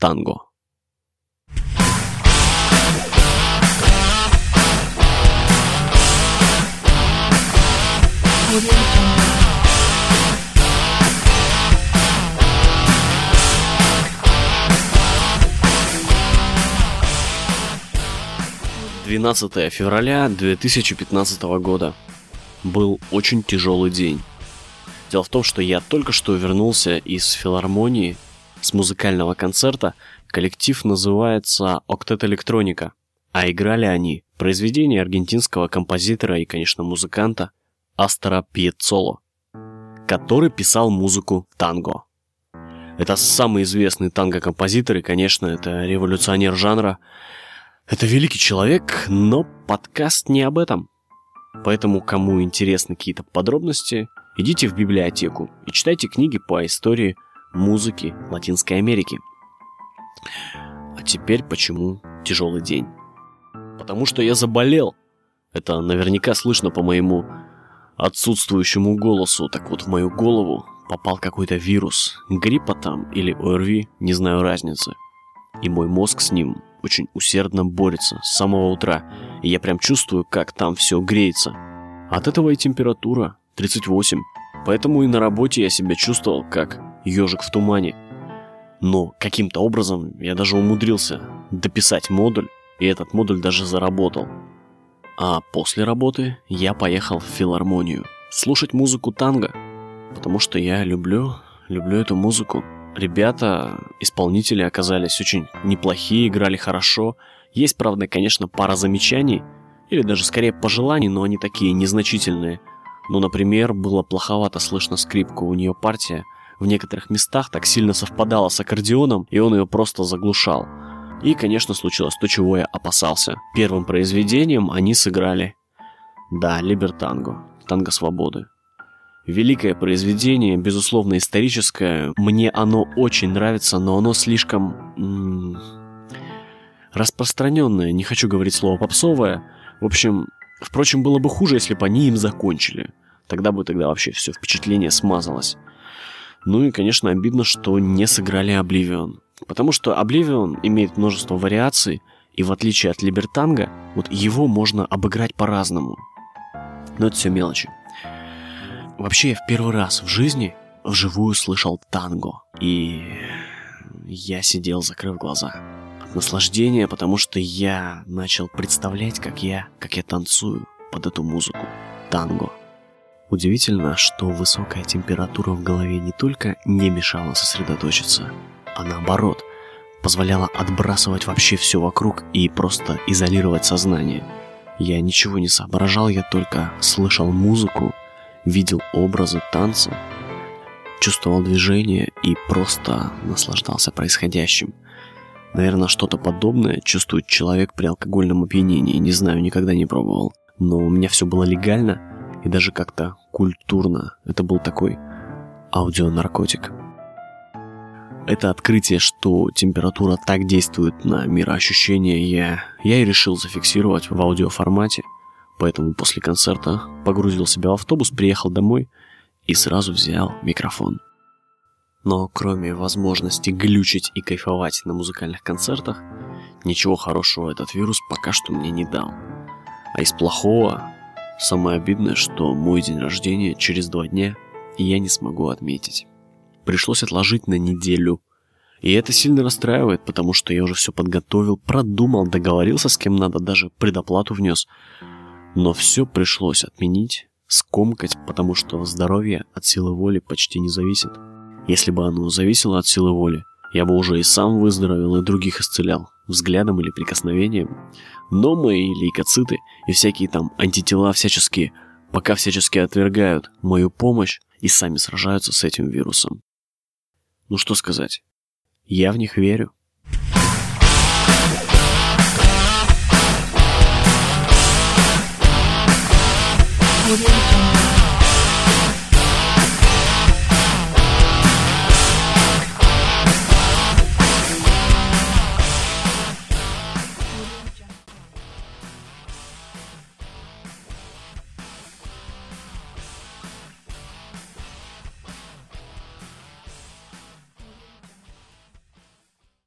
танго. Двенадцатое февраля 2015 года. Был очень тяжелый день. Дело в том, что я только что вернулся из филармонии с музыкального концерта. Коллектив называется «Октет Электроника», а играли они произведения аргентинского композитора и, конечно, музыканта Астора Пьецоло, который писал музыку танго. Это самый известный танго-композитор и, конечно, это революционер жанра. Это великий человек, но подкаст не об этом. Поэтому, кому интересны какие-то подробности, идите в библиотеку и читайте книги по истории музыки Латинской Америки. А теперь почему тяжелый день? Потому что я заболел. Это наверняка слышно по моему отсутствующему голосу. Так вот, в мою голову попал какой-то вирус. Гриппа там или ОРВИ, не знаю разницы. И мой мозг с ним очень усердно борется с самого утра. И я прям чувствую, как там все греется. От этого и температура 38. Поэтому и на работе я себя чувствовал как ежик в тумане. Но каким-то образом я даже умудрился дописать модуль, и этот модуль даже заработал. А после работы я поехал в филармонию слушать музыку танго, потому что я люблю, люблю эту музыку. Ребята, исполнители оказались очень неплохие, играли хорошо. Есть, правда, конечно, пара замечаний, или даже скорее пожеланий, но они такие незначительные. Ну, например, было плоховато слышно скрипку, у нее партия в некоторых местах так сильно совпадала с аккордеоном, и он ее просто заглушал. И, конечно, случилось то, чего я опасался. Первым произведением они сыграли, да, Либертанго, танго свободы. Великое произведение, безусловно историческое. Мне оно очень нравится, но оно слишком м- распространенное. Не хочу говорить слово попсовое. В общем, впрочем, было бы хуже, если бы они им закончили. Тогда бы тогда вообще все впечатление смазалось. Ну и, конечно, обидно, что не сыграли Обливион. Потому что Обливион имеет множество вариаций, и в отличие от Либертанга, вот его можно обыграть по-разному. Но это все мелочи. Вообще, я в первый раз в жизни вживую слышал танго. И я сидел, закрыв глаза. От наслаждения, потому что я начал представлять, как я, как я танцую под эту музыку. Танго. Удивительно, что высокая температура в голове не только не мешала сосредоточиться, а наоборот, позволяла отбрасывать вообще все вокруг и просто изолировать сознание. Я ничего не соображал, я только слышал музыку видел образы танца, чувствовал движение и просто наслаждался происходящим. Наверное, что-то подобное чувствует человек при алкогольном опьянении. Не знаю, никогда не пробовал. Но у меня все было легально и даже как-то культурно. Это был такой аудионаркотик. Это открытие, что температура так действует на мироощущение, я, я и решил зафиксировать в аудиоформате – Поэтому после концерта погрузил себя в автобус, приехал домой и сразу взял микрофон. Но кроме возможности глючить и кайфовать на музыкальных концертах, ничего хорошего этот вирус пока что мне не дал. А из плохого, самое обидное, что мой день рождения через два дня, и я не смогу отметить. Пришлось отложить на неделю. И это сильно расстраивает, потому что я уже все подготовил, продумал, договорился с кем надо, даже предоплату внес. Но все пришлось отменить, скомкать, потому что здоровье от силы воли почти не зависит. Если бы оно зависело от силы воли, я бы уже и сам выздоровел, и других исцелял, взглядом или прикосновением. Но мои лейкоциты и всякие там антитела всяческие, пока всячески отвергают мою помощь и сами сражаются с этим вирусом. Ну что сказать, я в них верю.